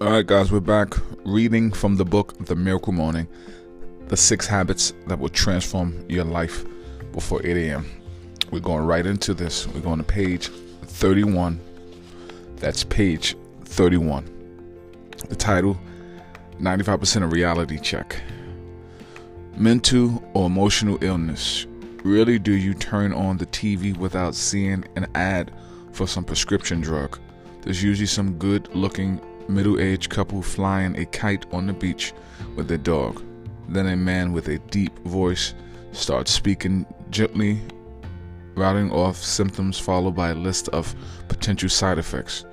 All right, guys, we're back reading from the book The Miracle Morning The Six Habits That Will Transform Your Life Before 8 a.m. We're going right into this. We're going to page 31. That's page 31. The title 95% of Reality Check. Mental or emotional illness. Really, do you turn on the TV without seeing an ad for some prescription drug? There's usually some good looking middle aged couple flying a kite on the beach with their dog. Then a man with a deep voice starts speaking gently, routing off symptoms followed by a list of potential side effects.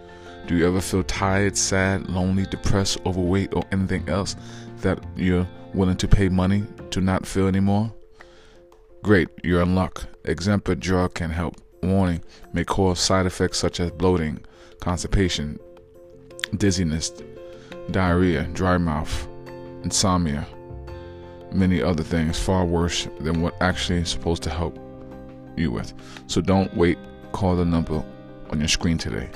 Do you ever feel tired, sad, lonely, depressed, overweight, or anything else that you're willing to pay money to not feel anymore? Great, you're in luck. Exemplar drug can help. Warning may cause side effects such as bloating, constipation, dizziness, diarrhea, dry mouth, insomnia, many other things far worse than what actually is supposed to help you with. So don't wait, call the number on your screen today.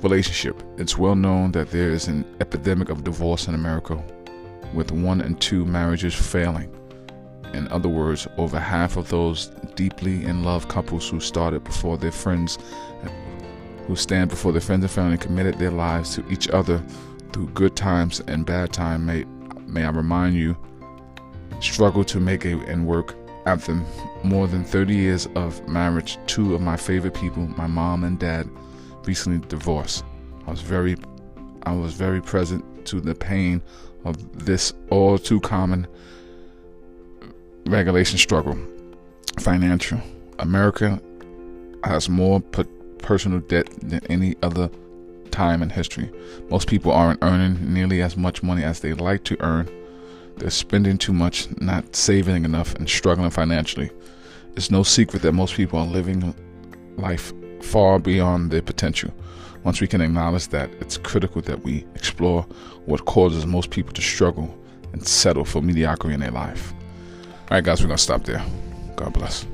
Relationship. It's well known that there is an epidemic of divorce in America, with one and two marriages failing. In other words, over half of those deeply in love couples who started before their friends who stand before their friends and family committed their lives to each other through good times and bad times. May, may I remind you, struggle to make it and work after more than 30 years of marriage. Two of my favorite people, my mom and dad, recently divorced. I was very, I was very present to the pain of this all too common regulation struggle. Financial. America has more put personal debt than any other time in history. Most people aren't earning nearly as much money as they'd like to earn. They're spending too much, not saving enough, and struggling financially. It's no secret that most people are living life far beyond their potential. Once we can acknowledge that, it's critical that we explore what causes most people to struggle and settle for mediocrity in their life. All right, guys, we're going to stop there. God bless.